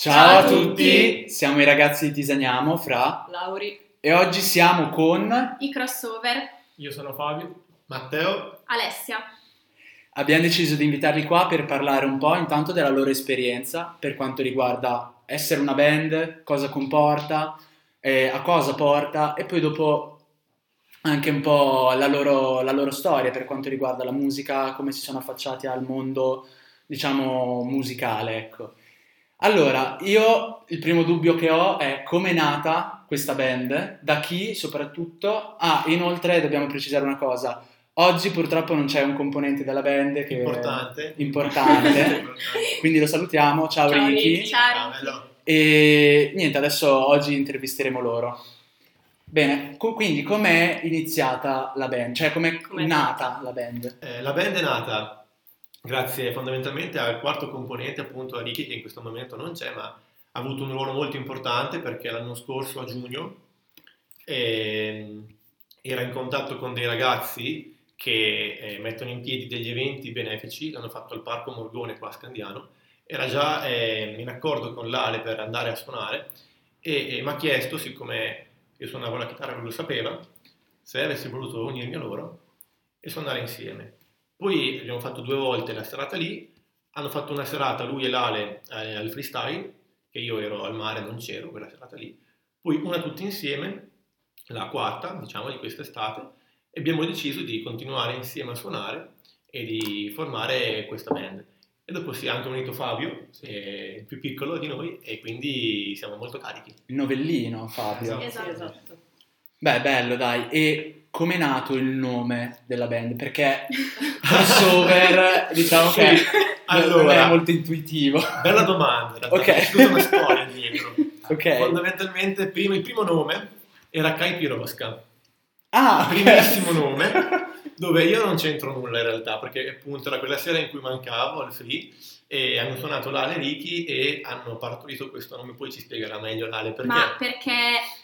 Ciao a tutti, siamo i ragazzi di Tisaniamo, Fra, Lauri, e oggi siamo con... i crossover, Io sono Fabio. Matteo, Alessia. Abbiamo deciso di invitarli qua per parlare un po' intanto della loro esperienza per quanto riguarda essere una band, cosa comporta, eh, a cosa porta e poi dopo anche un po' la loro, la loro storia per quanto riguarda la musica, come si sono affacciati al mondo, diciamo, musicale, ecco. Allora, io il primo dubbio che ho è come è nata questa band, da chi soprattutto. Ah, inoltre dobbiamo precisare una cosa. Oggi purtroppo non c'è un componente della band che importante. importante. quindi lo salutiamo. Ciao, Ciao, Ricky. Ricky. Ciao. Bello. E niente, adesso oggi intervisteremo loro. Bene, quindi com'è iniziata la band? Cioè com'è, Com'è nata la band? Eh, la band è nata grazie fondamentalmente al quarto componente, appunto a Ricky, che in questo momento non c'è, ma ha avuto un ruolo molto importante perché l'anno scorso, a giugno, ehm, era in contatto con dei ragazzi che eh, mettono in piedi degli eventi benefici, l'hanno fatto al Parco Morgone qua a Scandiano, era già eh, in accordo con l'Ale per andare a suonare e, e mi ha chiesto, siccome io suonavo la chitarra e lui lo sapeva, se avessi voluto unirmi a loro e suonare insieme. Poi abbiamo fatto due volte la serata lì, hanno fatto una serata lui e l'Ale eh, al freestyle, che io ero al mare, non c'ero quella serata lì, poi una tutti insieme, la quarta, diciamo, di quest'estate, e abbiamo deciso di continuare insieme a suonare e di formare questa band. E dopo si è anche unito Fabio, il più piccolo di noi, e quindi siamo molto carichi. Il novellino, Fabio. Esatto. Esatto. Beh, bello, dai. E com'è nato il nome della band? Perché crossover, diciamo che non Allora. è molto intuitivo. Bella domanda, in realtà, Ok. c'è una storia dietro. Ok. Fondamentalmente prima- il primo nome era Kai Pirosca, Ah, ok. primissimo nome, dove io non c'entro nulla in realtà, perché appunto era quella sera in cui mancavo al free e hanno suonato l'Ale Ricky e hanno partorito questo nome, poi ci spiegherà meglio l'Ale perché. Ma perché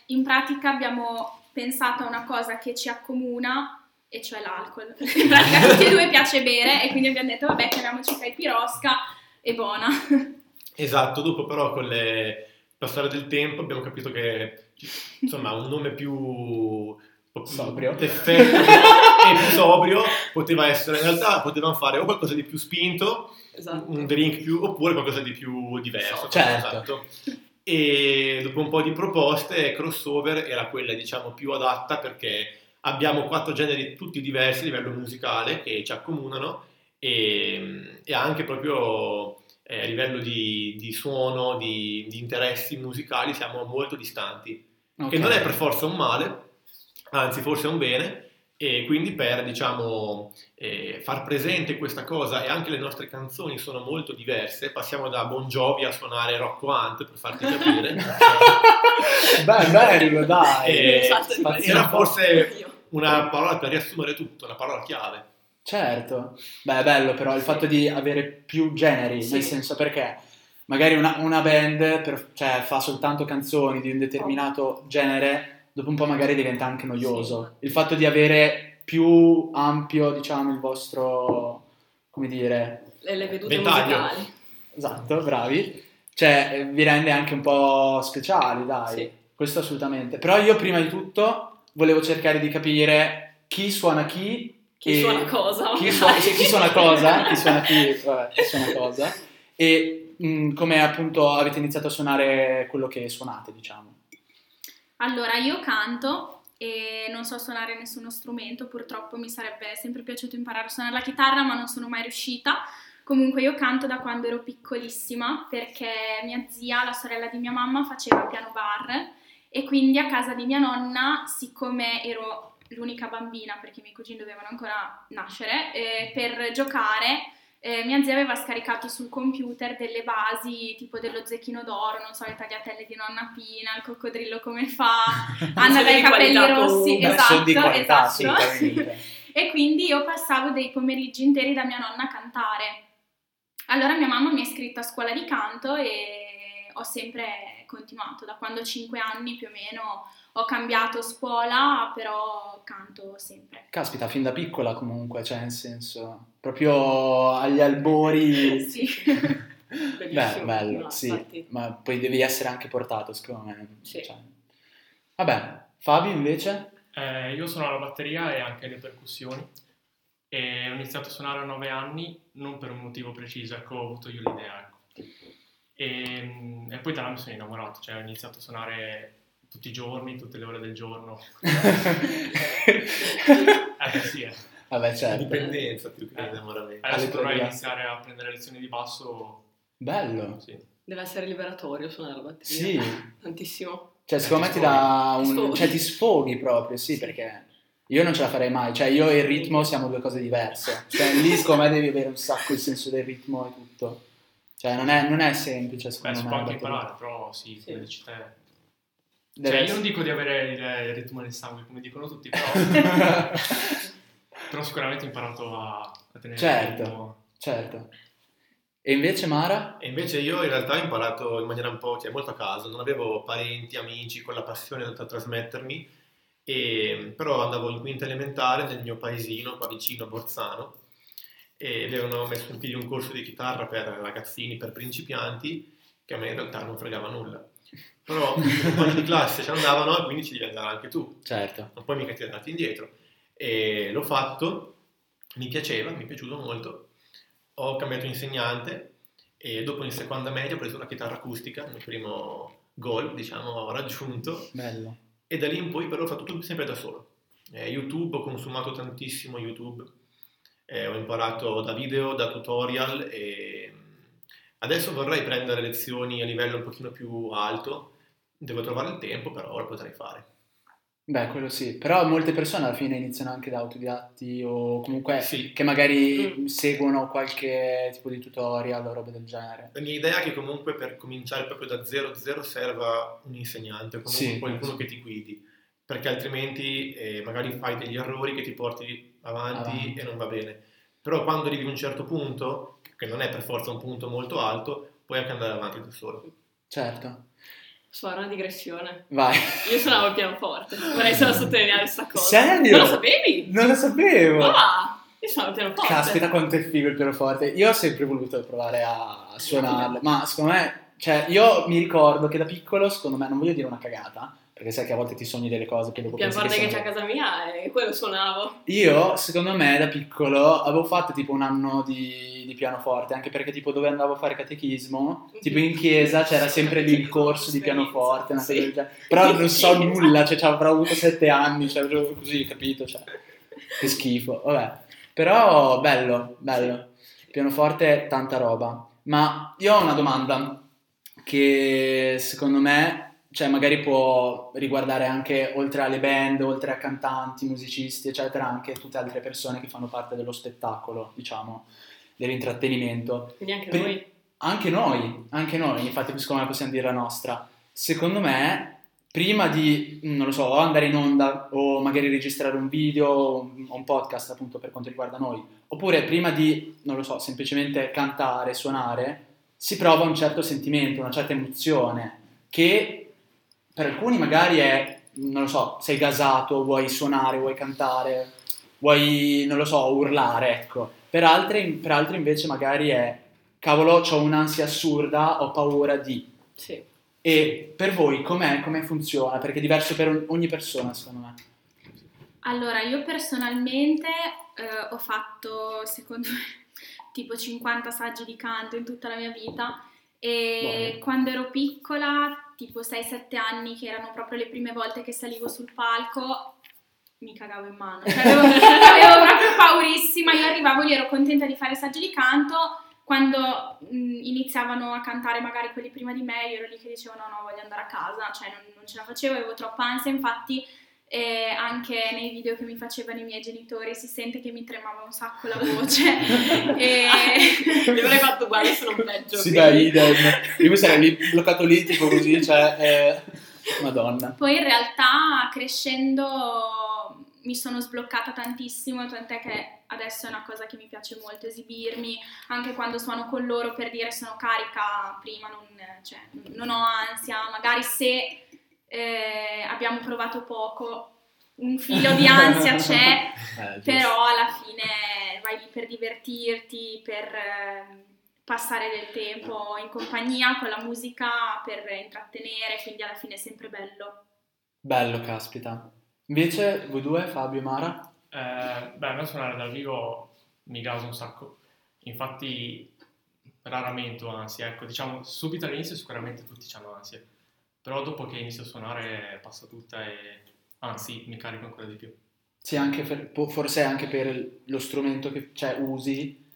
in pratica abbiamo pensato a una cosa che ci accomuna e cioè l'alcol. In pratica a tutti e due piace bere e quindi abbiamo detto vabbè chiamiamoci Kai Pirosca e buona. Esatto, dopo però con le passare del tempo abbiamo capito che insomma un nome più Sobrio. d'effetto e più sobrio poteva essere in realtà potevamo fare o qualcosa di più spinto Esatto. un drink più oppure qualcosa di più diverso Certo. esatto. E dopo un po' di proposte crossover era quella diciamo più adatta perché abbiamo quattro generi tutti diversi a livello musicale che ci accomunano e, e anche proprio eh, a livello di, di suono, di, di interessi musicali siamo molto distanti Ok. che non è per forza un male, anzi forse è un bene, e quindi per diciamo eh, far presente questa cosa e anche le nostre canzoni sono molto diverse, passiamo da Bon Jovi a suonare Rocco Hunt per farti capire, Beh, bello, dai. Eh, era forse una parola per riassumere tutto, una parola chiave. Certo. Beh, è bello però il fatto di avere più generi, Sì. nel senso perché magari una, una band per- cioè, fa soltanto canzoni di un determinato genere, dopo un po' magari diventa anche noioso. Il fatto di avere più ampio, diciamo, il vostro, come dire, Le, le vedute Ventaglio. musicali. esatto, bravi, cioè eh, vi rende anche un po' speciali, dai. Sì. Questo assolutamente. Però io prima di tutto volevo cercare di capire chi suona chi. Chi e- suona cosa? chi suona, sì, chi suona cosa, chi suona chi, vabbè, chi suona cosa, e mh, come appunto avete iniziato a suonare quello che suonate, diciamo. Allora io canto e non so suonare nessuno strumento, purtroppo mi sarebbe sempre piaciuto imparare a suonare la chitarra ma non sono mai riuscita. Comunque io canto da quando ero piccolissima perché mia zia, la sorella di mia mamma, faceva piano bar e quindi a casa di mia nonna, siccome ero l'unica bambina perché i miei cugini dovevano ancora nascere, eh, per giocare eh, mia zia aveva scaricato sul computer delle basi tipo dello zecchino d'oro, non so, le tagliatelle di nonna Pina, il coccodrillo come fa, Anna dai capelli rossi, comunque. Esatto, qualità, esatto. sì, e quindi io passavo dei pomeriggi interi da mia nonna a cantare. Allora mia mamma mi ha iscritto a scuola di canto e ho sempre continuato, da quando ho 5 anni più o meno ho cambiato scuola, però canto sempre. Caspita, fin da piccola comunque, cioè nel senso, proprio agli albori. Sì. Beh, bello, No, sì, infatti. ma poi devi essere anche portato, secondo me. Sì. Cioè. Vabbè, Fabio invece? Eh, io suono la batteria e anche le percussioni e ho iniziato a suonare a 9 anni non per un motivo preciso, ecco, ho avuto io l'idea. Ecco. E, e poi da là mi sono innamorato, cioè ho iniziato a suonare tutti i giorni, tutte le ore del giorno. Eh beh, sì, eh. Vabbè, La certo. dipendenza più che Eh. l'innamoramento. Adesso dovrei iniziare a prendere lezioni di basso. Bello. Sì. Deve essere liberatorio suonare la batteria. Sì, Tantissimo. cioè secondo Eh, me ti ti dà sfoghi. un... Sfoghi. cioè ti sfoghi proprio, sì, perché io non ce la farei mai, cioè io e il ritmo siamo due cose diverse, cioè lì secondo me devi avere un sacco il senso del ritmo e tutto, cioè non è, non è semplice Beh, secondo si me. può la anche imparare, però sì, Sì. come dici te. Deve Cioè, io essere- non dico di avere il, il ritmo nel sangue, come dicono tutti, però, però sicuramente ho imparato a, a tenere Certo. il ritmo. certo. E invece Mara? E invece io in realtà ho imparato in maniera un po', cioè molto a caso, non avevo parenti, amici con la passione da trasmettermi, e, però andavo in quinta elementare nel mio paesino qua vicino a Borzano e avevano messo in piedi un corso di chitarra per ragazzini, per principianti, che a me in realtà non fregava nulla. Però i compagni di classe ci andavano e quindi ci devi andare anche tu, Certo. non puoi mica tirarti indietro. E l'ho fatto, mi piaceva, mi è piaciuto molto, ho cambiato insegnante e dopo in seconda media ho preso la chitarra acustica, il primo goal, diciamo, ho raggiunto Bello. e da lì in poi però ho fatto tutto sempre da solo. Eh, YouTube, ho consumato tantissimo YouTube, eh, ho imparato da video, da tutorial e mm, adesso vorrei prendere lezioni a livello un pochino più alto, devo trovare il tempo, però lo potrei fare. Beh, quello sì, però molte persone alla fine iniziano anche da autodidatti o comunque Sì. che magari Mm. seguono qualche tipo di tutorial o roba del genere. La mia idea è che comunque per cominciare proprio da 0-0 serva un insegnante o comunque Sì, qualcuno sì. che ti guidi, perché altrimenti eh, magari fai degli errori che ti porti avanti, Avanti. e non va bene. Però quando arrivi a un certo punto, che non è per forza un punto molto alto, puoi anche andare avanti da solo. Certo. Fare una digressione. Vai. Io suonavo il pianoforte, vorrei solo sottolineare questa cosa. Serio? Non lo sapevi? Non lo sapevo. Ah, io suonavo il pianoforte. Caspita quanto è figo il pianoforte. Io ho sempre voluto provare a suonarlo, ma secondo me, cioè io mi ricordo che da piccolo, secondo me, non voglio dire una cagata, perché sai che a volte ti sogni delle cose che dopo pensi che che c'è a casa mia e quello suonavo. Io, secondo me, da piccolo avevo fatto tipo un anno di, di pianoforte, anche perché tipo dove andavo a fare catechismo, tipo in chiesa c'era sempre lì il corso di pianoforte, una cosa Sì. genere. però non so nulla, cioè avrò avuto sette anni, cioè proprio così, capito? Cioè, che schifo, vabbè. Però bello, bello. Pianoforte, tanta roba. Ma io ho una domanda che secondo me, cioè magari può riguardare anche oltre alle band, oltre a cantanti, musicisti, eccetera, anche tutte altre persone che fanno parte dello spettacolo, diciamo, dell'intrattenimento. Quindi anche Per- noi. Anche noi, anche noi, infatti secondo me possiamo dire la nostra. Secondo me, prima di, non lo so, andare in onda o magari registrare un video o un podcast appunto per quanto riguarda noi, oppure prima di, non lo so, semplicemente cantare, suonare, si prova un certo sentimento, una certa emozione che per alcuni magari è, non lo so, sei gasato, vuoi suonare, vuoi cantare, vuoi, non lo so, urlare, ecco. Per altri, per altri invece magari è, cavolo, ho un'ansia assurda, ho paura di... Sì. E per voi com'è, come funziona? Perché è diverso per ogni- persona, secondo me. Allora, io personalmente eh, ho fatto, secondo me, tipo 50 saggi di canto in tutta la mia vita e Buono. quando ero piccola, tipo 6-7 anni, che erano proprio le prime volte che salivo sul palco, mi cagavo in mano. Cioè, avevo, avevo proprio paurissima, io arrivavo, io ero contenta di fare saggi di canto, quando mh, iniziavano a cantare magari quelli prima di me, io ero lì che dicevo no, no, voglio andare a casa, cioè non, non ce la facevo, avevo troppa ansia, infatti eh, anche nei video che mi facevano i miei genitori si sente che mi tremava un sacco la voce. e... Io avrei fatto uguale, sono peggio. Sì, quindi- dai, idem. Io mi sarei lì bloccato lì, tipo così, cioè... eh, Madonna. Poi in realtà crescendo mi sono sbloccata tantissimo, tant'è che adesso è una cosa che mi piace molto esibirmi, anche quando suono con loro per dire sono carica, prima non, cioè, non ho ansia, magari se eh, abbiamo provato poco, un filo di ansia c'è, Eh, però alla fine vai lì per divertirti, per, ehm, passare del tempo in compagnia con la musica per intrattenere, quindi alla fine è sempre bello. Bello, caspita. Invece voi due, Fabio e Mara? Eh, beh, a me suonare dal vivo mi gasa un sacco. Infatti, raramente ho ansia. Ecco, diciamo, subito all'inizio sicuramente tutti hanno ansia. Però dopo che inizio a suonare passa tutta e anzi mi carico ancora di più. Sì, anche per- forse anche per lo strumento che cioè, usi,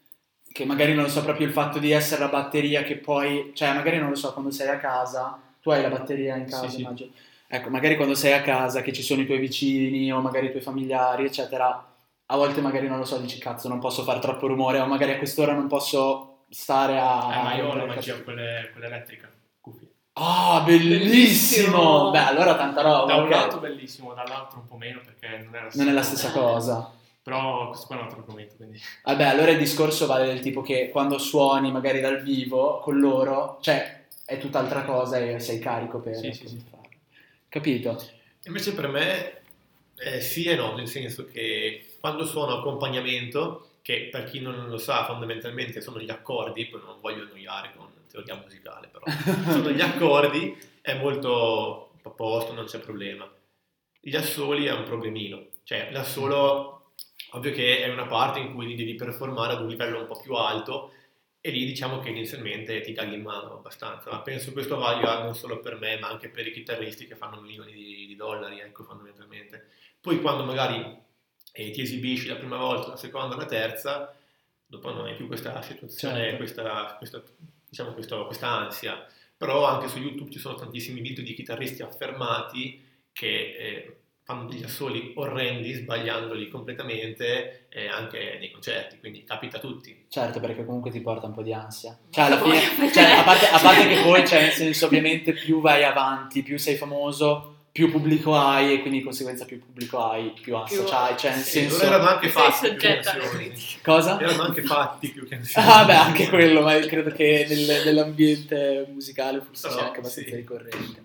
che magari non lo so, proprio il fatto di essere la batteria che poi, cioè magari non lo so, quando sei a casa, tu hai la batteria in casa, Sì, sì. immagino. Ecco, magari quando sei a casa, che ci sono i tuoi vicini o magari i tuoi familiari, eccetera, a volte magari non lo so, dici cazzo, non posso fare troppo rumore o magari a quest'ora non posso stare a... Eh, ma io ho la magia, cazzo. quelle, quelle Ah, bellissimo! Bellissimo! Beh, allora tanta roba. Da un ok. lato bellissimo, dall'altro un po' meno perché non è la stessa, Non è la stessa cosa. Però questo qua è un altro argomento, quindi... Vabbè, allora il discorso vale del tipo che quando suoni magari dal vivo con loro, cioè è tutt'altra cosa e sei carico per, Sì, sì, sì. farlo. Capito? Invece per me eh, sì e no, nel senso che quando suono accompagnamento, che per chi non lo sa fondamentalmente sono gli accordi, poi non voglio annoiare con teoria musicale, però sono gli accordi, è molto a posto, non c'è problema. Gli assoli è un problemino, cioè l'assolo ovvio che è una parte in cui devi performare ad un livello un po' più alto e lì diciamo che inizialmente ti caghi in mano abbastanza, ma penso questo valga non solo per me, ma anche per i chitarristi che fanno milioni di, di dollari, ecco, fondamentalmente. Poi quando magari eh, ti esibisci la prima volta, la seconda, la terza, dopo non hai più questa situazione, Certo. questa, questa, diciamo, questo- questa ansia. Però anche su YouTube ci sono tantissimi video di chitarristi affermati che eh, fanno degli assoli orrendi, sbagliandoli completamente, eh, anche nei concerti, quindi capita a tutti. Certo, perché comunque ti porta un po' di ansia. Cioè, alla fine, cioè, a, parte, a parte che poi, cioè, nel senso, ovviamente, più vai avanti, più sei famoso, più pubblico hai e quindi di conseguenza più pubblico hai, più ansia Più- c'hai. Cioè, nel Sì, senso... erano anche fatti più canzoni. Cosa? Erano anche fatti più canzoni. Ah, beh, anche quello, ma credo che nel- nell'ambiente musicale forse Però, sia anche abbastanza sì. ricorrente.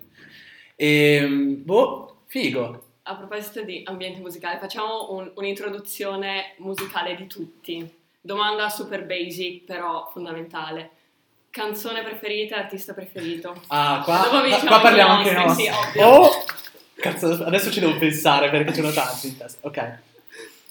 E, boh, figo. A proposito di ambiente musicale, facciamo un- un'introduzione musicale di tutti. Domanda super basic, però fondamentale. Canzone preferita, artista preferito. Ah, qua, qua- diciamo qua parliamo anche noi. sì. Oh, cazzo, adesso ci devo pensare perché ce ne ho tanti in testa. Ok,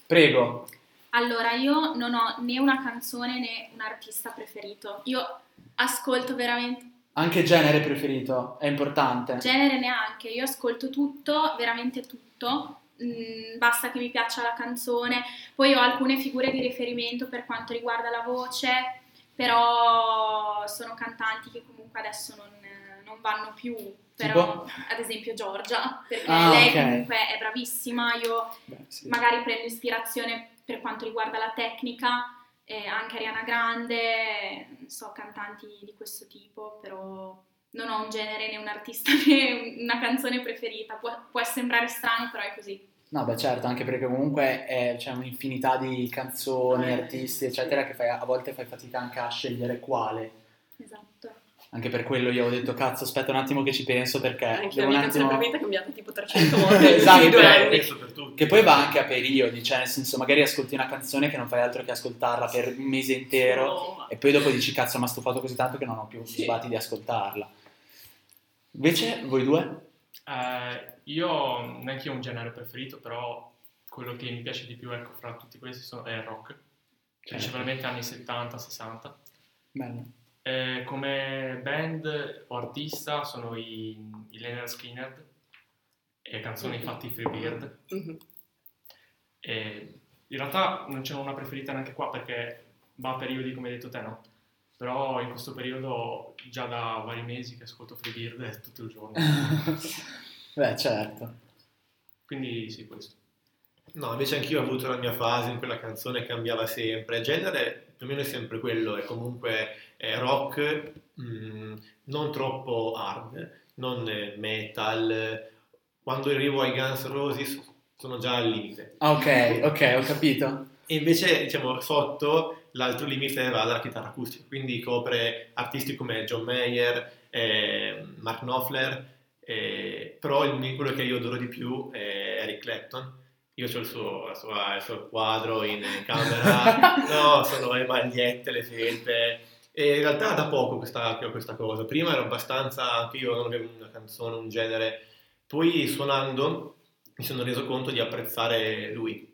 prego. Allora, io non ho né una canzone né un artista preferito. Io ascolto veramente Anche genere preferito, è importante. genere neanche, io ascolto tutto, veramente tutto. Mm, basta che mi piaccia la canzone. Poi ho alcune figure di riferimento per quanto riguarda la voce, però sono cantanti che comunque adesso non, non vanno più. Però, ad esempio, Giorgia, perché Ah, lei ok. comunque è bravissima. Io Beh, sì. magari prendo ispirazione per quanto riguarda la tecnica, eh, anche Ariana Grande, so, cantanti di questo tipo, però non ho un genere né un artista né una canzone preferita. Può, può sembrare strano, però è così. No, beh, certo, anche perché comunque è- c'è un'infinità di canzoni, Eh, artisti, eccetera, che fai- a volte fai fatica anche a scegliere quale. Esatto. Anche per quello io ho detto, cazzo, aspetta un attimo che ci penso perché Anche la devo un mia canzone attimo... preferita è cambiata tipo 300 volte Esatto, per. Che poi va anche a periodi, cioè nel senso magari ascolti una canzone che non fai altro che ascoltarla per un mese intero No, e poi dopo dici cazzo mi ha stufato così tanto che non ho più Sì. sbatti di ascoltarla. Invece voi due? Eh, io neanche io ho un genere preferito, però quello che mi piace di più ecco, fra tutti questi sono, è il rock, principalmente anni 70-60. Bello. Eh, come band o artista sono i, i Leonard Skinner e canzoni infatti Freebird. Mhm. E in realtà non c'è una preferita neanche qua perché va a periodi come hai detto te, no? Però in questo periodo già da vari mesi che ascolto Freebird tutto il giorno. Beh, certo. Quindi sì, questo. No, invece anch'io ho avuto la mia fase in cui la canzone cambiava sempre. Il genere più o meno è sempre quello, è comunque eh, rock, mh, non troppo hard, non metal. Quando arrivo ai Guns N' Roses sono già al limite. Ah, ok, ok, ho capito. E invece, diciamo, sotto l'altro limite va dalla chitarra acustica, quindi copre artisti come John Mayer, eh, Mark Knopfler, eh, però il, quello che io adoro di più è Eric Clapton. Io ho il suo, sua- il suo quadro in camera, no, sono le magliette, le felpe, E in realtà da poco questa, che ho questa cosa. Prima ero abbastanza, anche io non avevo una canzone, un genere. Poi suonando mi sono reso conto di apprezzare lui.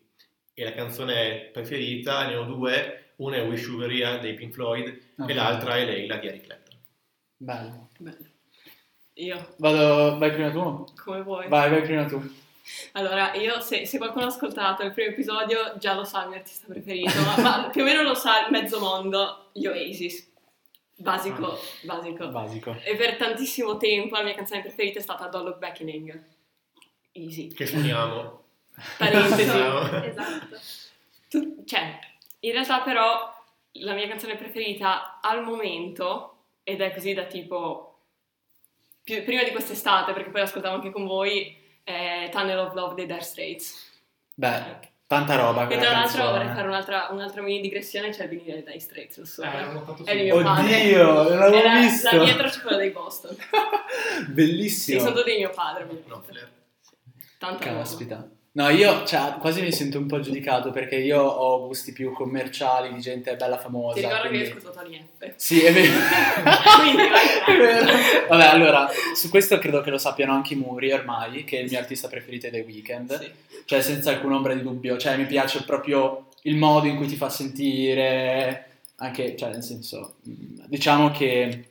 E la canzone preferita, ne ho due, una è Wish Here dei Pink Floyd Ok. e l'altra è Leila di Eric Clapton. Bello. Bello. Io, Vado, vai prima tu? come vuoi. Vai, vai prima tu. Allora, io se, se qualcuno ha ascoltato il primo episodio già lo sa il mio artista preferito, ma, ma più o meno lo sa mezzo mondo, gli Oasis. Basico, basico. Basico. E per tantissimo tempo la mia canzone preferita è stata Don't Look Beckoning. Easy. Che suoniamo. Parentesi. Esatto. Tu- cioè, in realtà però la mia canzone preferita al momento, ed è così da tipo più- prima di quest'estate, perché poi l'ascoltavo anche con voi, è Tunnel of Love dei Dire Straits. Beh, tanta roba E tra l'altro canzone. vorrei fare un'altra, un'altra mini digressione, c'è il vinile dei Dire Straits, lo so. Eh, È subito. mio padre. Oddio, non l'avevo E la- visto. La dietro c'è quella dei Boston. Sì, Bellissimo. sono tutti di mio padre. No. Tanta roba. Caspita. No, io cioè, quasi mi sento un po' giudicato perché io ho gusti più commerciali di gente bella famosa. Ti ricordo quindi- che ascoltato Tony F. Sì, è vero. Quindi, È vero. Vabbè, allora, su questo credo che lo sappiano anche i Muri ormai, che è il mio artista preferito è The Weeknd. Sì. Cioè, senza alcuna ombra di dubbio. Cioè, mi piace proprio il modo in cui ti fa sentire, anche, cioè, nel senso, mh, diciamo che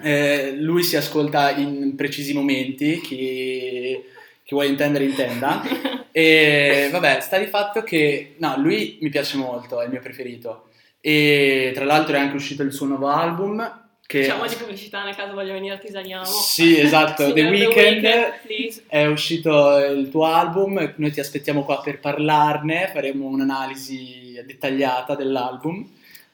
eh, lui si ascolta in precisi momenti, chi, chi vuole intendere intenda. E vabbè, sta di fatto che, no, lui mi piace molto, è il mio preferito. E tra l'altro è anche uscito il suo nuovo album. Che Diciamo di pubblicità nel caso voglio venire artisaniamo. Sì, esatto, The Weeknd. È uscito il tuo album, noi ti aspettiamo qua per parlarne, faremo un'analisi dettagliata dell'album.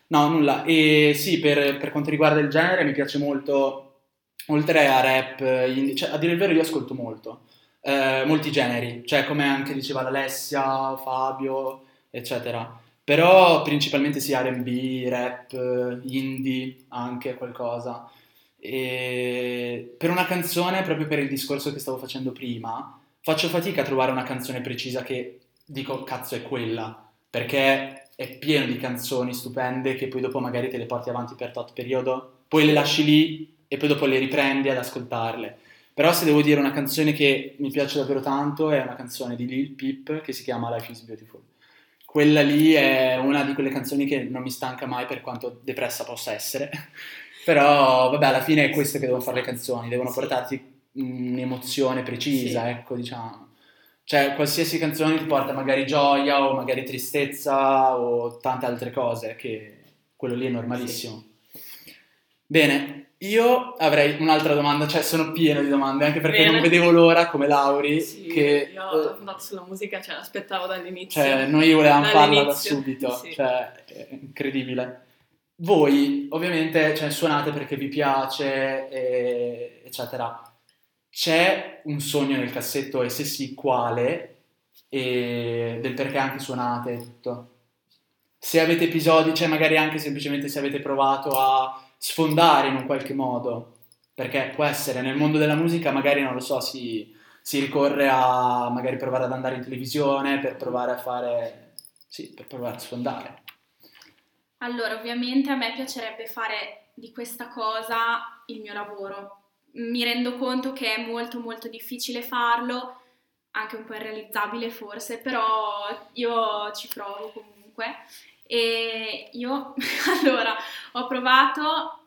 No, nulla. E sì, per, per quanto riguarda il genere mi piace molto, oltre a rap, indie, cioè, a dire il vero io ascolto molto, eh, molti generi, cioè come anche diceva l'Alessia, Fabio, eccetera. Però principalmente sì, R&B, rap, indie, anche qualcosa. E per una canzone, proprio per il discorso che stavo facendo prima, faccio fatica a trovare una canzone precisa che dico cazzo è quella, perché è pieno di canzoni stupende che poi dopo magari te le porti avanti per tot periodo, poi le lasci lì e poi dopo le riprendi ad ascoltarle. Però se devo dire una canzone che mi piace davvero tanto è una canzone di Lil Peep che si chiama Life is Beautiful. Quella lì è una di quelle canzoni che non mi stanca mai per quanto depressa possa essere. Però vabbè, alla fine è questo che devono fare le canzoni, devono Sì. portarti un'emozione precisa, Sì. ecco, diciamo. Cioè, qualsiasi canzone ti porta magari gioia o magari tristezza o tante altre cose, che quello lì è normalissimo. Bene, io avrei un'altra domanda, cioè sono pieno di domande, anche perché Bene. non vedevo l'ora come Lauri, Sì, che io ho eh, andato sulla musica, cioè l'aspettavo dall'inizio. cioè, noi volevamo farla da subito, sì. cioè, è incredibile. Voi, ovviamente, cioè, suonate perché vi piace, e- eccetera. C'è un sogno nel cassetto e se sì, quale? E del perché anche suonate e tutto. Se avete episodi, cioè magari anche semplicemente se avete provato a sfondare in un qualche modo, perché può essere nel mondo della musica, magari non lo so, si, si ricorre a magari provare ad andare in televisione per provare a fare, sì, per provare a sfondare. Allora, ovviamente a me piacerebbe fare di questa cosa il mio lavoro. Mi rendo conto che è molto molto difficile farlo, anche un po' irrealizzabile forse, però io ci provo comunque. E io allora ho provato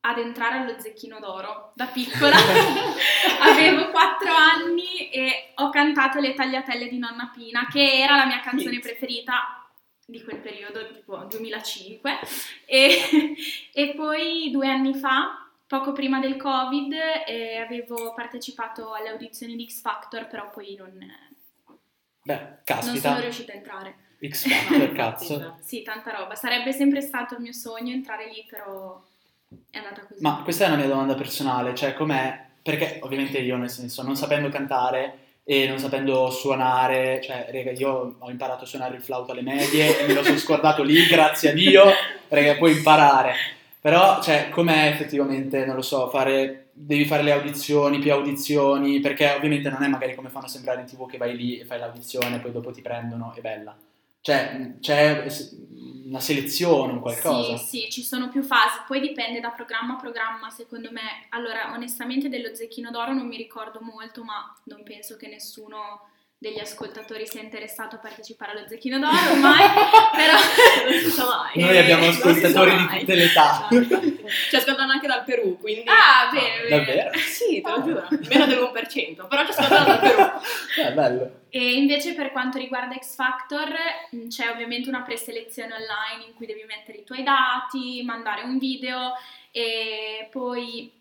ad entrare allo Zecchino d'Oro da piccola. Avevo 4 anni e ho cantato le tagliatelle di Nonna Pina, che era la mia canzone preferita di quel periodo, tipo 2005. E, e poi due anni fa, poco prima del Covid, eh, avevo partecipato alle audizioni di X Factor, però poi non, Beh, non sono riuscita a entrare. X Factor, cazzo. Sì, tanta roba. Sarebbe sempre stato il mio sogno entrare lì, però è andata così. Ma questa è una mia domanda personale, cioè com'è? Perché ovviamente io nel senso, non sapendo cantare e non sapendo suonare, cioè, raga, io ho imparato a suonare il flauto alle medie e me lo sono scordato lì, grazie a Dio, raga, puoi imparare. Però, cioè, com'è effettivamente, non lo so, fare, devi fare le audizioni, più audizioni, perché ovviamente non è magari come fanno sembrare in tv che vai lì e fai l'audizione poi dopo ti prendono, è bella. Cioè, c'è una selezione, un qualcosa. Sì, sì, ci sono più fasi, poi dipende da programma a programma, secondo me. Allora, onestamente dello Zecchino d'Oro non mi ricordo molto, ma non penso che nessuno degli ascoltatori sia interessato a partecipare allo Zecchino d'Oro ormai, però non si sa mai. Noi abbiamo ascoltatori di tutte le età. Ci ascoltano anche dal Perù, quindi... Ah, bene, bene. Davvero? Sì, te lo giuro. Meno dell'1%, però ci ascoltano dal Perù. Eh, bello. E invece per quanto riguarda X Factor c'è ovviamente una preselezione online in cui devi mettere i tuoi dati, mandare un video e poi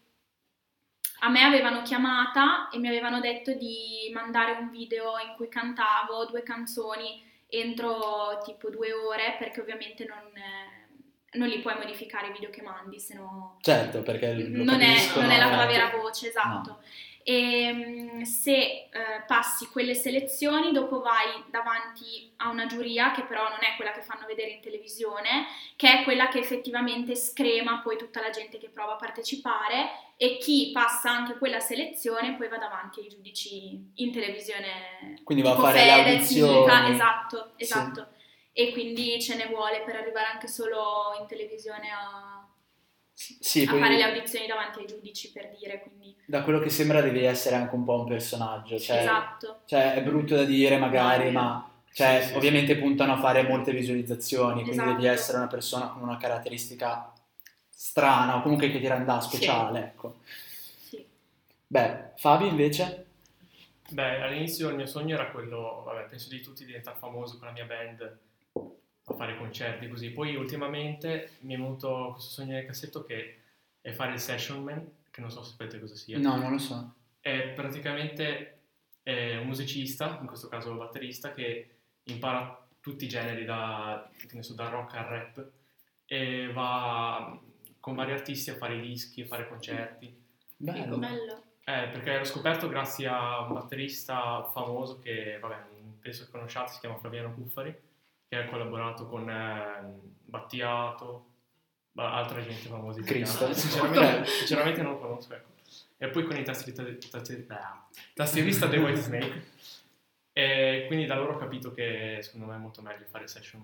a me avevano chiamata e mi avevano detto di mandare un video in cui cantavo due canzoni entro tipo due ore perché ovviamente non, eh, non li puoi modificare i video che mandi, se no Certo, perché lo non è, non è la tua vera voce, esatto. E mm, se eh, passi quelle selezioni, dopo vai davanti a una giuria che però non è quella che fanno vedere in televisione, che è quella che effettivamente screma poi tutta la gente che prova a partecipare e chi passa anche quella selezione poi va davanti ai giudici in televisione. Quindi va a fare le Fedez, audizioni. Mica, esatto, Sì. esatto. E quindi ce ne vuole per arrivare anche solo in televisione a Sì, a fare le audizioni davanti ai giudici per dire, quindi da quello che sembra devi essere anche un po' un personaggio, cioè, esatto. cioè, è brutto da dire magari, No, ma cioè, Sì, sì, ovviamente puntano a fare molte visualizzazioni, quindi Esatto. devi essere una persona con una caratteristica strana o comunque che ti renda speciale, ecco. Sì. Beh, Fabi invece? Beh, all'inizio il mio sogno era quello, vabbè, penso di tutti diventare famoso con la mia band, a fare concerti così. Poi ultimamente mi è venuto questo sogno nel cassetto che è fare il session man, che non so se sapete cosa sia. No, non lo so. È praticamente eh, un musicista, in questo caso un batterista, che impara tutti i generi, da, che ne so, dal rock al rap, e va con vari artisti a fare i dischi, a fare concerti. Bello. Bello. Eh, perché l'ho scoperto grazie a un batterista famoso che, vabbè, penso che conosciate, si chiama Flaviano Cuffari, che ha collaborato con eh, Battiato, ma altra gente famosa Cristo. italiana. Sinceramente, sinceramente non lo conosco, ecco. E poi con il tastierista, tastierista, tastierista The White Snake. E quindi da loro ho capito che secondo me è molto meglio fare session.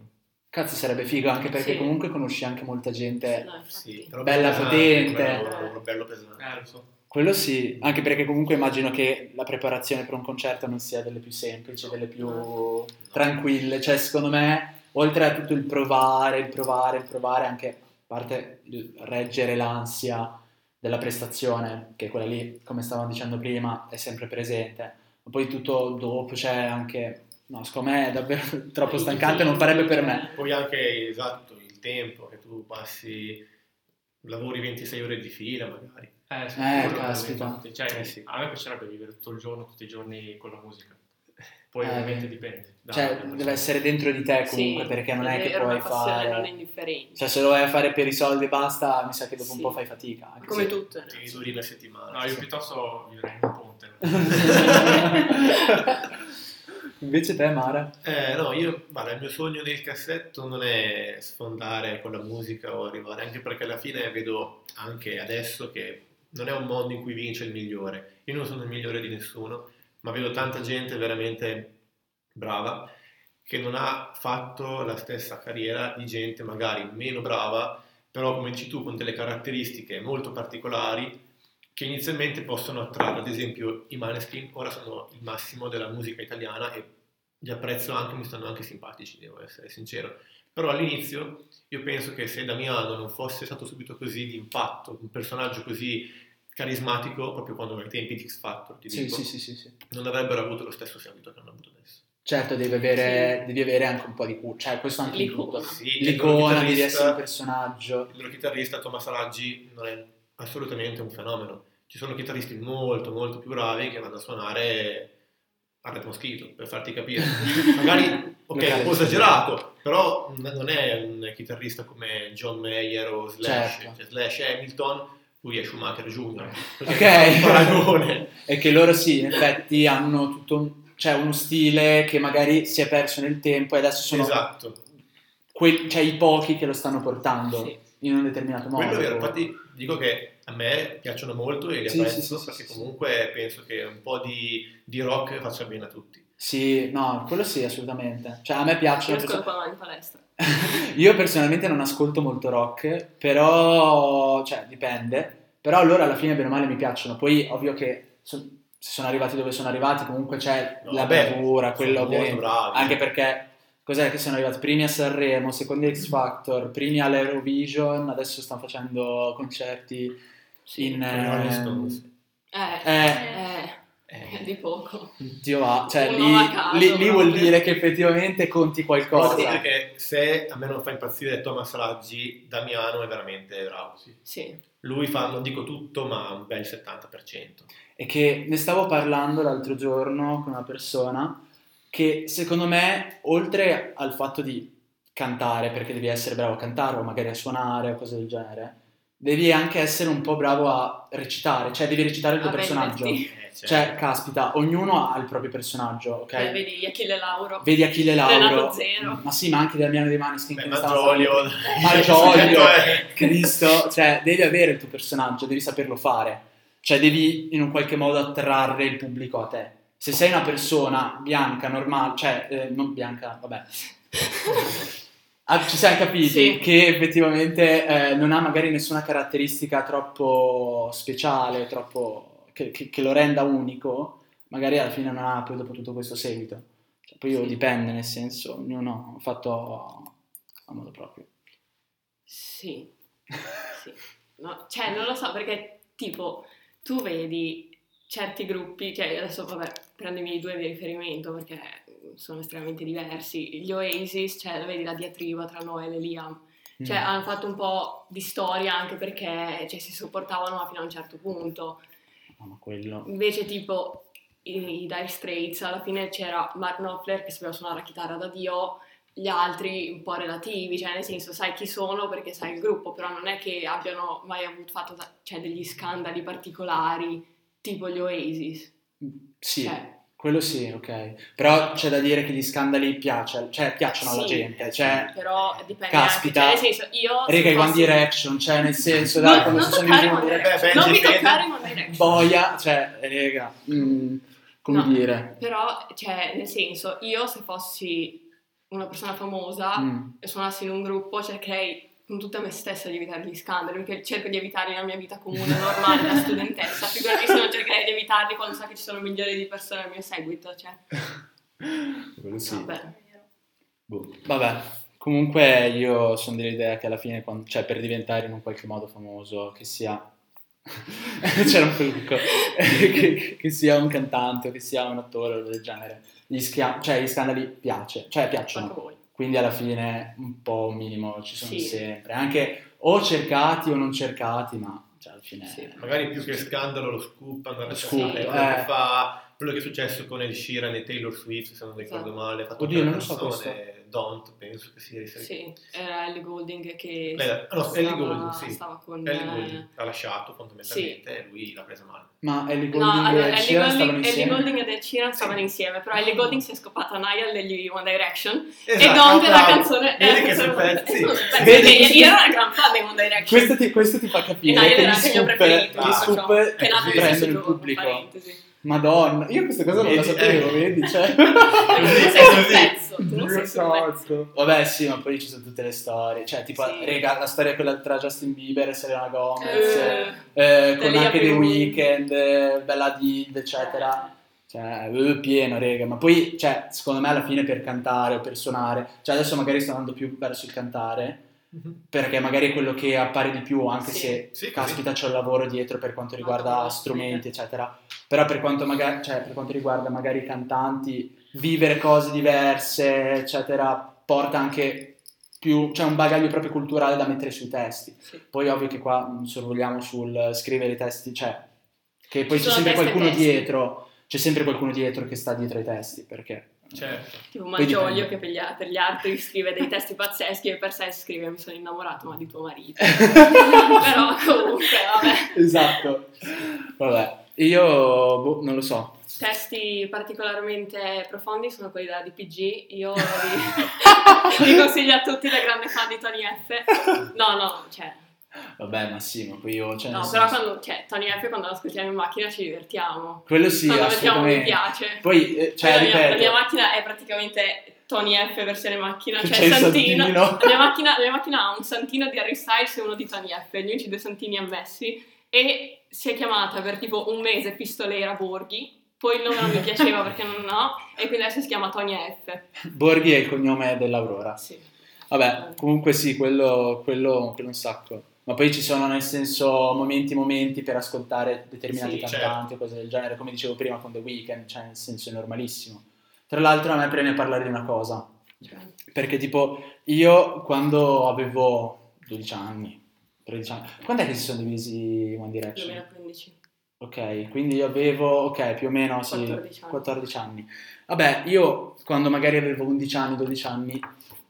Cazzo, sarebbe figo anche perché Sì. comunque conosci anche molta gente. No. Sì, Bella potente. Bello, bello pesante. Eh, lo so. Quello sì, anche perché comunque immagino che la preparazione per un concerto non sia delle più semplici, delle più tranquille. Cioè, secondo me, oltre a tutto il provare, il provare, il provare, anche a parte il reggere l'ansia della prestazione, che quella lì, come stavamo dicendo prima, è sempre presente. Ma poi tutto dopo, cioè anche... No, secondo me è davvero troppo stancante, non farebbe per me. Poi anche, esatto, il tempo che tu passi, lavori 26 ore di fila magari. Eh, sì, Eh, caspita. Cioè, Eh, sì. A me piacerebbe vivere tutto il giorno, tutti i giorni con la musica. Poi Eh, ovviamente dipende. da- Cioè, deve essere dentro di te comunque, Sì, perché non è che era puoi passione non fare... indifferente. Cioè, se lo vai a fare per i soldi e basta, mi sa che dopo un Sì. po' fai fatica. anche Come se- tutto. Ti duri una settimana. No, io sì. piuttosto vivrei in un ponte. Invece te, Mara? Eh, no, io, guarda, il mio sogno nel cassetto non è sfondare con la musica o arrivare, anche perché alla fine vedo anche adesso che non è un mondo in cui vince il migliore. Io non sono il migliore di nessuno, ma vedo tanta gente veramente brava che non ha fatto la stessa carriera di gente magari meno brava, però come dici tu, con delle caratteristiche molto particolari che inizialmente possono attrarre, ad esempio i Maneskin ora sono il massimo della musica italiana e li apprezzo anche, mi stanno anche simpatici, devo essere sincero. Però all'inizio io penso che se Damiano non fosse stato subito così di impatto, un personaggio così carismatico, proprio quando ai tempi di X Factor, ti Sì, dico, sì, sì, sì, sì. non avrebbero avuto lo stesso seguito che hanno avuto adesso. Certo, devi avere, devi avere anche un po' di cu- cioè questo anche L'icona. L'icona, devi essere un personaggio. Il loro chitarrista Thomas Raggi non è assolutamente un fenomeno. Ci sono chitarristi molto molto più bravi che vanno a suonare a Red Moschito, per farti capire. Magari, ok, Locale. un po' esagerato, però non è un chitarrista come John Mayer o Slash. Certo. Cioè, Slash Hamilton, lui è Schumacher Jr. Ok. Paragone. E che loro sì, in effetti hanno tutto un, cioè uno stile che magari si è perso nel tempo e adesso sono Esatto. quei- cioè, i pochi che lo stanno portando Sì. in un determinato modo. Quello è vero, infatti dico che a me piacciono molto e li Sì, apprezzo sì, sì, perché sì, sì. comunque penso che un po' di, di rock faccia bene a tutti. Sì, no, quello sì, assolutamente. Cioè a me Io piacciono... ascolto in palestra. Io personalmente non ascolto molto rock, però, cioè, dipende. Però allora alla fine, bene o male, mi piacciono. Poi, ovvio che so- se sono arrivati dove sono arrivati, comunque c'è No, la bravura, quello ovviamente. Anche perché, cos'è che sono arrivati? Primi a Sanremo, secondi X Factor, primi all'Eurovision, adesso stanno facendo concerti in... Con i Rolling eh. Eh, eh, eh, Eh, di poco. Dio va, cioè lì, caso, lì- lì vuol dire che effettivamente conti Cosa qualcosa. dire che se a me non fa impazzire Thomas Raggi, Damiano è veramente bravo. sì. Sì. Lui fa, non dico tutto, ma un bel 70%. E che ne stavo parlando l'altro giorno con una persona che secondo me, oltre al fatto di cantare, perché devi essere bravo a cantare o magari a suonare o cose del genere, devi anche essere un po' bravo a recitare, cioè devi recitare il tuo A personaggio. venderti. Eh, Cioè, caspita, ognuno ha il proprio personaggio, ok? Eh, vedi Achille Lauro. Vedi Achille Lauro, Zero. ma sì, ma anche Damiano De Maneskin Beh, che ma stava- Giolio, Malgioglio, Eh. Cristo, cioè devi avere il tuo personaggio, devi saperlo fare, cioè devi in un qualche modo attrarre il pubblico a te. Se sei una persona bianca, normale, cioè eh, non bianca, vabbè, Ah, ci siamo capiti Sì. che effettivamente eh, non ha magari nessuna caratteristica troppo speciale, troppo che, che- che lo renda unico, magari alla fine non ha poi dopo tutto questo seguito. Cioè, poi Sì. dipende, nel senso, ognuno ha fatto a modo proprio. Sì, sì. No, cioè, non lo so, perché tipo, tu vedi certi gruppi, cioè adesso vabbè, prendo i miei due di riferimento perché sono estremamente diversi. Gli Oasis, cioè, vedi la diatriba tra Noel e Liam. Cioè, Mm. hanno fatto un po' di storia anche perché cioè, si sopportavano fino a un certo punto. Ma quello... Invece, tipo, i, i Dire Straits, alla fine c'era Mark Knopfler che sapeva suonare la chitarra da Dio, gli altri un po' relativi, cioè nel senso sai chi sono perché sai il gruppo, però non è che abbiano mai avuto fatto cioè, degli scandali particolari tipo gli Oasis. Sì, Cioè, quello sì, ok. Però c'è da dire che gli scandali piace- cioè, piacciono alla sì, gente, cioè... però dipende Caspita. anche, cioè nel senso io... Rega, i One Direction, cioè nel senso, dai, Non, quando non si sono in One Direction. Non mi toccare One Direction. boia, cioè, rega, mm, come No. dire... Però, cioè, nel senso, io se fossi una persona famosa mm, e suonassi in un gruppo cercherei con tutta me stessa di evitare gli scandali, perché cerco di evitarli nella mia vita comune, normale, da studentessa. Figurati se non cercherei di evitarli quando so che ci sono milioni di persone al mio seguito, cioè. quello sì. Vabbè. Boh. Vabbè, comunque io sono dell'idea che alla fine, quando- cioè per diventare in un qualche modo famoso, che sia... C'era un peluco, che, che sia un cantante o che sia un attore o del genere, gli, schia- cioè, gli scandali piace, cioè piacciono. Manco voi. Quindi alla fine un po' un minimo ci sono Sì. sempre, anche o cercati o non cercati, ma cioè, alla fine... Sì. Magari più che scandalo lo scoop andare a Scoop, quello eh. che fa quello che è successo con El Sheeran e Taylor Swift se non ricordo Esatto. male ha fatto Oddio, una non lo so canzone Don't penso che sia risalito Sì, era Ellie Goulding che ah, no, stava, Ellie Goulding, sì. stava con... Ellie eh, Goulding l'ha lasciato fondamentalmente e lui l'ha presa male Ma Ellie No, Goulding allora, e Ellie Sheeran stavano Goulding, Ellie insieme? Goulding e Ed Sheeran stavano insieme, però Ellie Goulding si è scopata a Niall degli One Direction e Esatto, Don't è la canzone... la vedi che sono pezzi eh, Vedi io ero una gran fan dei One Direction. Questo ti, questo ti fa capire E che il nato così, stesso prendono il pubblico. Madonna, io questa cosa non la sapevo, eh. vedi? Cioè... Non sei sul. Vabbè, sì, ma poi ci sono tutte le storie. Cioè, tipo, Sì. rega, la storia quella tra Justin Bieber e Selena Gomez, Eh, eh, con anche The. Weeknd, eh, Bella Did, eccetera. Cioè, eh, pieno, rega. Ma poi, cioè, secondo me alla fine per cantare o per suonare, cioè adesso magari sto andando più verso il cantare, perché magari è quello che appare di più, anche Sì. se Sì, caspita c'è un lavoro dietro per quanto riguarda strumenti, eccetera. Però per quanto, magari, cioè, per quanto riguarda magari i cantanti, vivere cose diverse, eccetera, porta anche più, c'è un bagaglio proprio culturale da mettere sui testi. Sì. Poi ovvio che qua non sorvoliamo sul scrivere i testi, cioè che poi Ci c'è sempre qualcuno testi. dietro, c'è sempre qualcuno dietro che sta dietro ai testi, perché certo Tipo. Malgioglio che per gli, per gli altri scrive dei testi pazzeschi e per sé scrive mi sono innamorato ma di tuo marito. Però comunque, vabbè. esatto. Vabbè, io boh, non lo so. Testi particolarmente profondi sono quelli della DPG. Io li, li consiglio a tutti da grande fan di Tony F. No, no, cioè, Vabbè, ma sì, ma poi io cioè, no, però senso- quando, cioè, Tony F quando lo ascoltiamo in macchina ci divertiamo. quello sì, quando mettiamo mi piace. Poi eh, cioè la, mia, la ripeto, mia macchina è praticamente Tony F versione macchina, cioè c'è il Santino. Santino. La mia, macchina, la mia macchina ha un Santino di Harry Styles e uno di Tony F, gli unici due Santini ammessi, e si è chiamata per tipo un mese Pistolera Borghi, poi il nome non mi piaceva perché non ho, e quindi adesso si chiama Tony F. Borghi è il cognome dell'Aurora. Sì. Vabbè, comunque sì, quello, quello, quello un sacco. Ma poi ci sono nel senso momenti, momenti per ascoltare determinati Sì, cantanti o cose del genere, come dicevo prima con The Weeknd, cioè nel senso è normalissimo. Tra l'altro a me preme parlare di una cosa, perché tipo io quando avevo 12 anni, 13 anni, quando è che si sono divisi One Direction? 2015. Ok, quindi io avevo, ok, più o meno sì, 14 anni. 14 anni. Vabbè, io quando magari avevo 11 anni, 12 anni,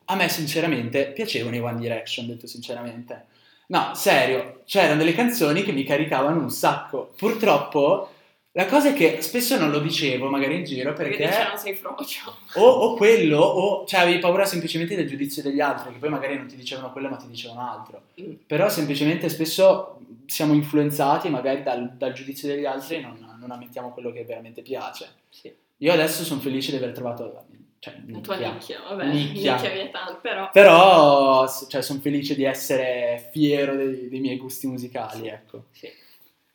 a me sinceramente piacevano i One Direction, detto sinceramente. No, serio, c'erano delle canzoni che mi caricavano un sacco. Purtroppo la cosa è che spesso non lo dicevo magari in giro Perché perché dicevano sei frocio. o, o quello o cioè avevi paura semplicemente del giudizio degli altri, che poi magari non ti dicevano quello ma ti dicevano altro. Mm. Però semplicemente spesso siamo influenzati magari dal, dal giudizio degli altri e non, non ammettiamo quello che veramente piace. Sì. Io adesso sono felice di aver trovato cioè, La tua nicchia. vabbè, Nicchia. nicchia tanto, però... Però cioè, sono felice di essere fiero dei, dei miei gusti musicali, ecco. Sì.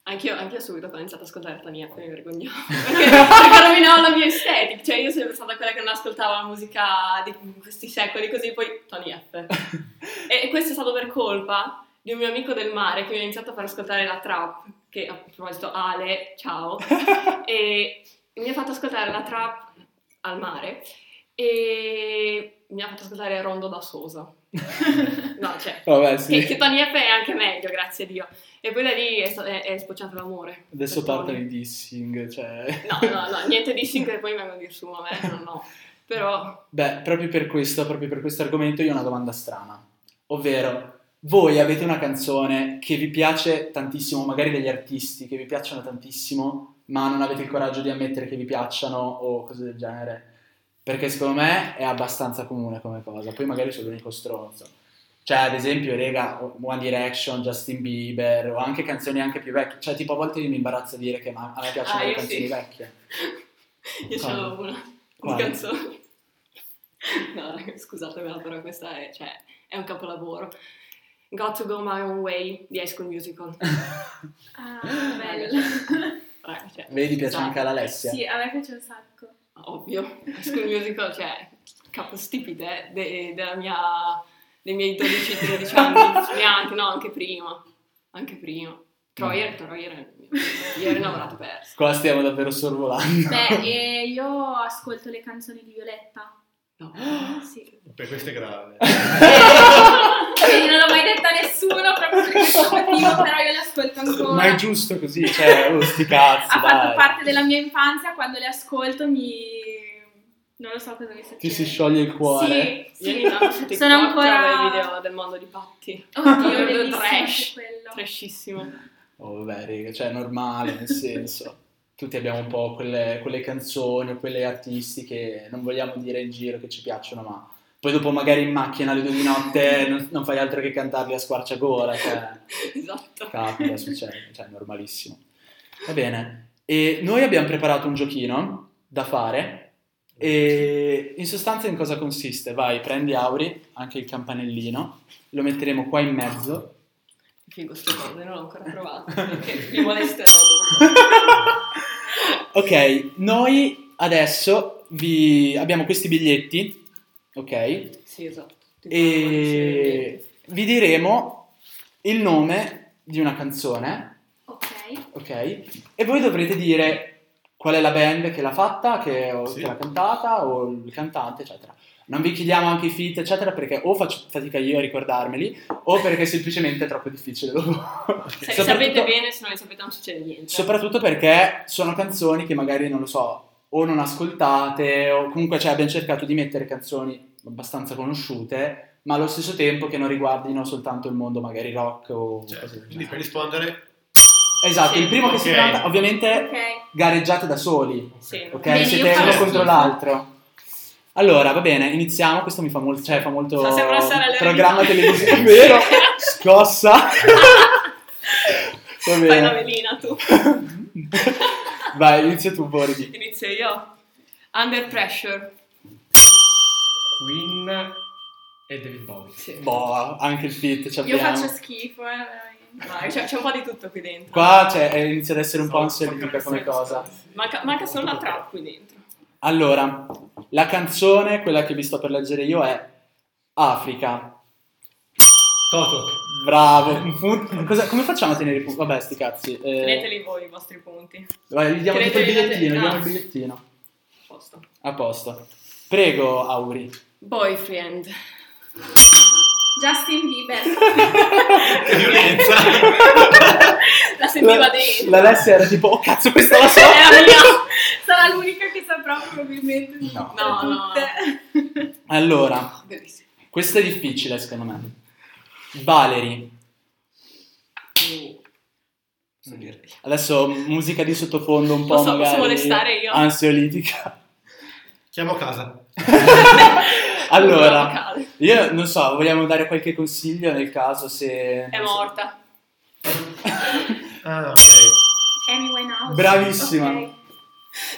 Anch'io, anch'io subito quando ho iniziato ad ascoltare Tony F mi vergognavo perché, perché rovinavo la mia estetica cioè io sono stata quella che non ascoltava la musica di questi secoli così poi Tony F e questo è stato per colpa di un mio amico del mare che mi ha iniziato a far ascoltare la trap che a proposito Ale ciao e mi ha fatto ascoltare la trap al mare e mi ha fatto ascoltare Rondo da Sosa no cioè Vabbè, che, sì. che Tony F è anche meglio, grazie a Dio. E poi da lì è, è, è sbocciato l'amore. Adesso per partono Tony. i dissing, cioè... No, no, no, niente di sync che poi vengono a dire su a me, no, no. Però, Beh, proprio per questo, proprio per questo argomento io ho una domanda strana. Ovvero, voi avete una canzone che vi piace tantissimo, magari degli artisti che vi piacciono tantissimo, ma non avete il coraggio di ammettere che vi piacciono o cose del genere? Perché secondo me è abbastanza comune come cosa. Poi magari sono l'unico stronzo. Cioè, ad esempio, rega, One Direction, Justin Bieber, o anche canzoni anche più vecchie. Cioè, tipo, a volte mi imbarazza dire che ma- a me piacciono Ah, le canzoni sì. vecchie. io Quale? c'avevo una di Quale? canzoni. No, scusatemi, però questa è, cioè, è un capolavoro. Got to go my own way di High School Musical. Ah, bello. Cioè, Vedi, piace scusate, anche all'Alessia. Sì, a me piace un sacco. Ovvio, High School Musical, cioè, capostipite de- della mia, dei miei 12-13 anni, neanche, no, anche prima, anche prima. Troyer, Troyer, io ero innamorato perso. Qua stiamo davvero sorvolando. Beh, e io ascolto le canzoni di Violetta. No. Sì. Per questo è grave. Quindi non l'ho mai detta a nessuno proprio per questo motivo, però io le ascolto ancora. Ma è giusto così, cioè, oh, sti cazzi, ha fatto dai. parte della mia infanzia, quando le ascolto mi... non lo so cosa mi succede. Ti si scioglie il cuore. Sì, sì. tanto su Sono ancora... trovo i video del mondo di Patti. Oddio, Vedo bellissimo trash. Trashissimo. Oh, vabbè, raga, cioè, è normale, nel senso. Tutti abbiamo un po' quelle, quelle canzoni o quelle artisti che non vogliamo dire in giro che ci piacciono, ma poi dopo magari in macchina alle due di notte non, non fai altro che cantarli a squarciagola, cioè, Esatto. capita, succede, cioè, è normalissimo. Va bene, e noi abbiamo preparato un giochino da fare e in sostanza in cosa consiste? Vai, prendi Auri, anche il campanellino, lo metteremo qua in mezzo Figo ste cose, non l'ho ancora provato. Perché vi molesterò dopo. Ok, noi adesso vi abbiamo questi biglietti, ok? Sì, esatto. E vi diremo il nome di una canzone, Ok. ok? E voi dovrete dire qual è la band che l'ha fatta, che, o Sì. che l'ha cantata, o il cantante, eccetera. Non vi chiediamo anche i feat, eccetera, perché o faccio fatica io a ricordarmeli, o perché semplicemente è troppo difficile dopo. Se li Soprattutto- sapete bene, se non li sapete non succede niente. Soprattutto perché sono canzoni che magari, non lo so, o non ascoltate, o comunque cioè, abbiamo cercato di mettere canzoni abbastanza conosciute, ma allo stesso tempo che non riguardino soltanto il mondo magari rock o Cioè, cose del quindi per genere. rispondere, Esatto, Sì, il primo che si canta, ovviamente Ok. gareggiate da soli, Sì, ok? Bene, Siete uno contro schifo. l'altro. Allora, va bene, iniziamo. Questo mi fa molto, cioè, fa molto Sta sempre a stare alle programma televisivo, vero? Scossa. va Fai la bene. velina tu. Vai, inizia tu, Borghi. Inizio io. Under Pressure. Queen e David Bowie. Sì. Boh, anche il fit ci Io faccio schifo, eh. Vai, c'è, c'è un po' di tutto qui dentro. Qua cioè, eh, inizia ad essere un po' Sono- ansiolitica come cosa. Manca, manca solo la trap qui dentro. Allora, la canzone, quella che vi sto per leggere io, è Africa. Toto. Bravo. cosa- come facciamo a tenere i punti? Vabbè, sti cazzi. Eh, Teneteli voi i vostri punti. vai, gli diamo tipo il bigliettino, gli diamo il ah. bigliettino. Posto. A posto. Prego, Auri. Boyfriend. Justin Bieber. Che violenza. La sentiva La- dentro. L'Alessia era tipo, oh cazzo, questa la so. Era mia. Sarà l'unica che saprà probabilmente. di No. No, no. Allora, Bellissimo. questa è difficile secondo me. Valerie. Posso dirti. Adesso musica di sottofondo un po' Posso- posso magari molestare io? ansiolitica. Chiamo casa. Allora, io non so, vogliamo dare qualche consiglio nel caso se... È morta. Ah, ok. Bravissima. Ok.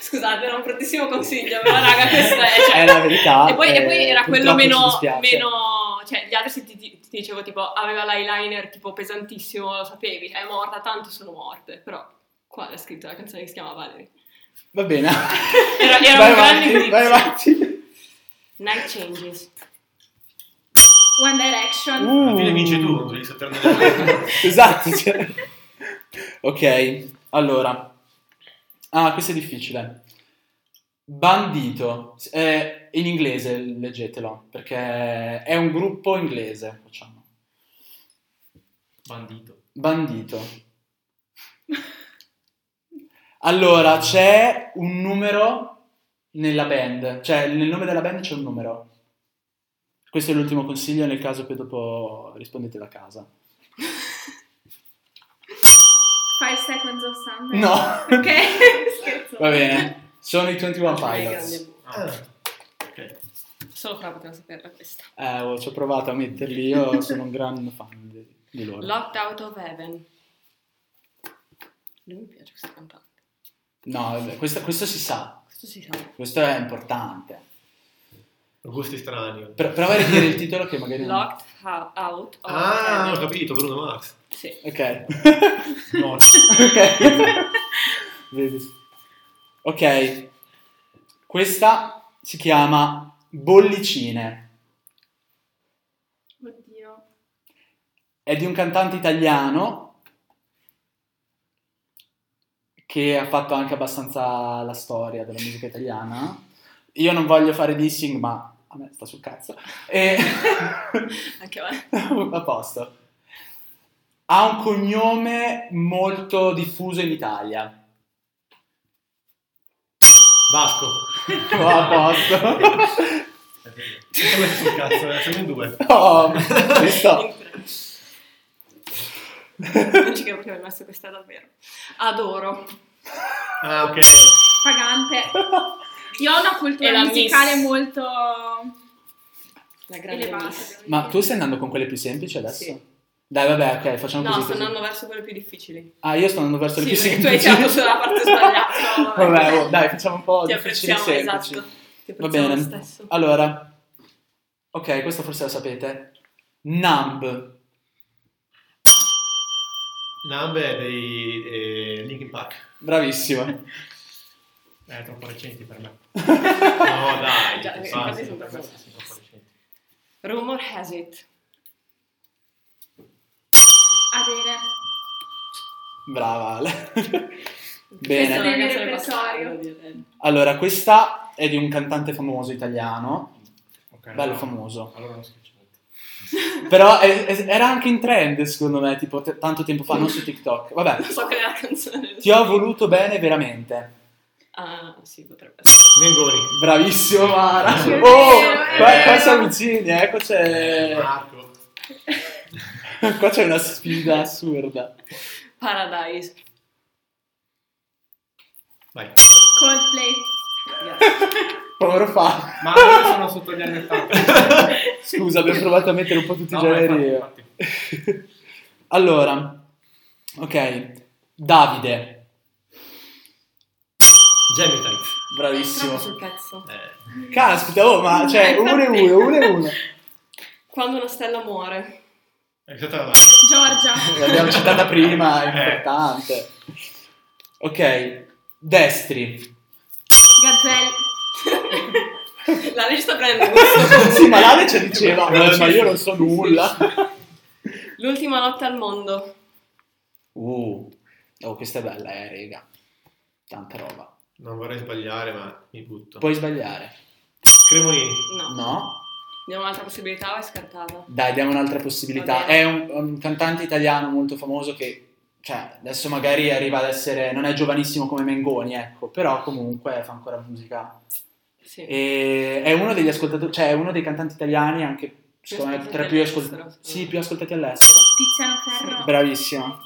Scusate, era un bruttissimo consiglio, però raga, questa è... Cioè... È la verità. E poi, e poi era quello meno, meno... Cioè, gli altri ti, ti- ti dicevo tipo, aveva l'eyeliner tipo pesantissimo, lo sapevi, è morta, tanto sono morte. Però qua è scritto la canzone che si chiama Valerie. Va bene. Era, era vai un grande avanti, indizio. vai avanti. Night Changes. One Direction. Alla fine vinci tu, devi saperne esatto. cioè. Ok, allora. Ah, questo è difficile. Bandito. Eh, in inglese leggetelo, perché è un gruppo inglese. Facciamo. Bandito. Bandito. Allora, c'è un numero nella band, cioè nel nome della band c'è un numero. Questo è l'ultimo consiglio nel caso poi dopo rispondete da casa. Five Seconds of Summer. No. Ok, scherzo. Va bene. Sono i 21 Grande Pilots. Ah, ok. Solo fra poteva saperla questa. Eh, oh, ci ho provato a metterli, io sono un gran fan di, di loro. Locked Out of Heaven. Non mi piace questa cantante. No, vabbè, questo si sa, Questo si sa. questo è importante. Gusti strani. Pro- prova a ripetere il titolo che magari non... Locked ho- Out of Ah, ho capito, Bruno Mars. Sì. Ok. No, ok. Vedi. Ok. Questa si chiama Bollicine. Oddio. È di un cantante italiano che ha fatto anche abbastanza la storia della musica italiana. Io non voglio fare dissing, ma a me sta sul cazzo. E... Anche a me. a posto. Ha un cognome molto diffuso in Italia. Vasco. Oh, a posto. Come sul cazzo, eh, siamo in due. Oh, sto. Non ci credo che abbia messo questa davvero. Adoro. Ah, ok. Pagante. Io ho una cultura musicale Miss. molto La grande elevata. miss. devo Ma tu stai andando con quelle più semplici adesso? Sì. Dai, vabbè, ok, facciamo No, così. sto così. andando verso quelle più difficili. Ah, io sto andando verso le Sì, più perché tu hai semplici. tirato sulla parte sbagliata. no, Vabbè, oh, dai, facciamo un po' Ti difficili apprezziamo, semplici. esatto. Ti Va apprezziamo lo bene. stesso. Allora, ok, questo forse lo sapete. Numb. Number dei eh, Linkin Park. Bravissimo. È troppo recenti per me. No, dai. Già, che eh, infatti sono per me troppo- sono troppo recenti. Rumor has it. Avere. Brava Ale. Bene. direi. Allora, questa è di un cantante famoso italiano. Ok, Bello no, famoso. Allora non niente. Però è- è- era anche in trend, secondo me, tipo t- tanto tempo fa, non su TikTok. Vabbè, Non so qual è la canzone. ti ho voluto bene veramente. Ah, sì, potrebbe essere. Mengoni. Bravissimo Mara. Che Oh, qua, qua siamo vicini, eh, qua c'è, Marco. qua c'è una sfida assurda. Paradise. Vai. Coldplay. Yes. Povero fa. Ma io sono sotto gli anni 80. Scusa, abbiamo provato a mettere un po' tutti i No, ma generi. infatti, infatti. allora, ok, Davide. Gemini Bravissimo. Sul pezzo. Eh, Caspita, oh, ma cioè, uno e uno, uno e uno. Quando una stella muore. Giorgia. L'abbiamo citata prima, è Eh. importante. Ok, destri. Gazelle. La legge sta prendendo gusto. sì, ma l'Ale ci diceva, No, "Eh, ma io sì. non so nulla. L'ultima notte al mondo. Uh, oh, questa è bella, eh, rega. Tanta roba. Non vorrei sbagliare, ma mi butto. Puoi sbagliare. Cremonini. No. No? Diamo un'altra possibilità o è scartata? Dai, diamo un'altra possibilità. È un, un cantante italiano molto famoso che, cioè, adesso magari arriva ad essere, non è giovanissimo come Mengoni, ecco, però comunque fa ancora musica. Sì. E è uno degli ascoltatori, cioè è uno dei cantanti italiani anche, secondo me, tra i più secondo Sì, più ascoltati all'estero. Tiziano Ferro. Bravissima.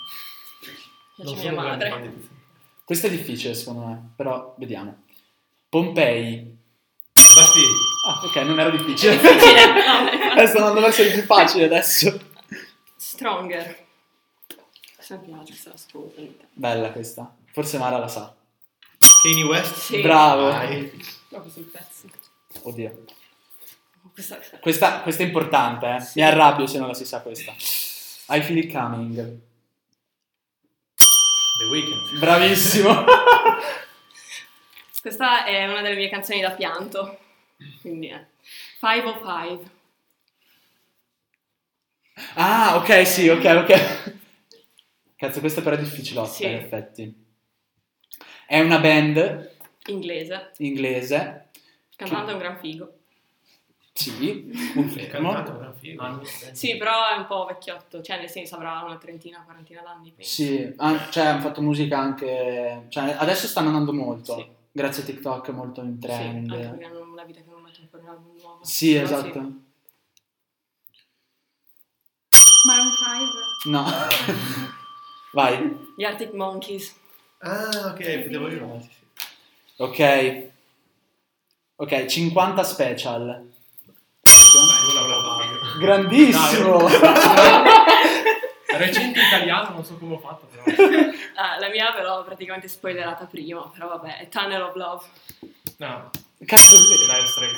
Piace Non mia madre. Questo è difficile secondo me, però vediamo. Pompei. Bastini. Ah, ok, non era difficile. Eh, Sto andando verso il più facile adesso. Stronger. Questa mi piace, questa la. Bella questa. Forse Mara la sa. Kanye West. Sì. Bravo. Vai. Proprio sul pezzo. Oddio. Questa, questa. Questa, è importante, eh. Sì. Mi arrabbio se non la si sa questa. I feel it coming. The Weeknd. Bravissimo. Questa è una delle mie canzoni da pianto. Quindi è 505. ah, ok, sì, ok, ok. Cazzo, questa però è difficilotta, Sì. in effetti. È una band Inglese. inglese. Cantante è un gran figo. Sì, confermo. gran figo. Anni. Sì, però è un po' vecchiotto. Cioè, nel senso, avrà una trentina, quarantina d'anni. penso. Sì, ah, cioè hanno fatto musica anche... Cioè, adesso stanno andando molto. Sì. Grazie a TikTok, molto in Sì, trend. anche perché hanno una vita che non mettono fuori un album nuovo. Sì, Però esatto. Maroon 5. No. Vai. Gli Arctic Monkeys. Ah, ok, potevo io. Ok. Ok, 50 special. Grandissimo. Recente italiano, non so come ho fatto, però. Ah, la mia ve l'ho praticamente spoilerata prima, però vabbè, è Tunnel of Love. No, Cazzo, è vero.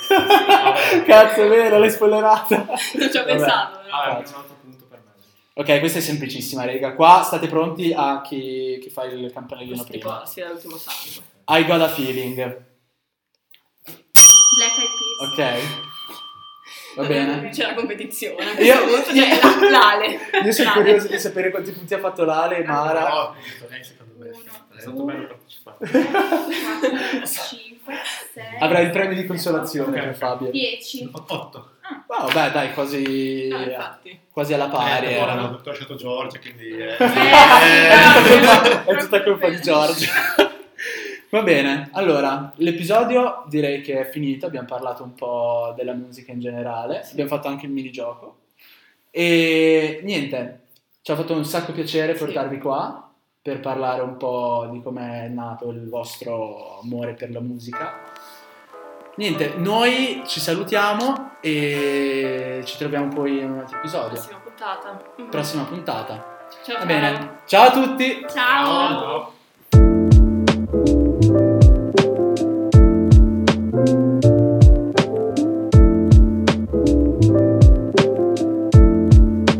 Vabbè. Cazzo, è vero, l'hai spoilerata. Non ci ho Vabbè. pensato, però. Ah, è un altro punto per me. Ok, questa è semplicissima, raga. Qua state pronti a chi, chi fa il campanellino Questo tipo prima. la sfida dell'ultimo sangue. I got a feeling. Black Eyed Peas. Ok. Va bene. C'è la competizione. Io- punto io- la- l'ale. Io sono L'ale. curioso di sapere quanti punti ha fatto l'Ale e Mara. No, secondo me. È stato bello partecipare. 4, 5, 6, Avrai il premio di consolazione per Fabio. 10. 8. Ma vabbè, dai, quasi, No, infatti. quasi alla pari Eh, erano. Ho lasciato Giorgia, quindi... eh. è tutta Eh, colpa, è tutta colpa di Giorgio. Va bene, allora l'episodio direi che è finito. Abbiamo parlato un po' della musica in generale, abbiamo fatto anche il minigioco. E niente, ci ha fatto un sacco piacere Sì. portarvi qua per parlare un po' di come è nato il vostro amore per la musica. Niente, noi ci salutiamo e ci troviamo poi in un altro episodio. Prossima puntata. Prossima puntata. Ciao, Va ciao. bene, ciao a tutti! Ciao. Ciao.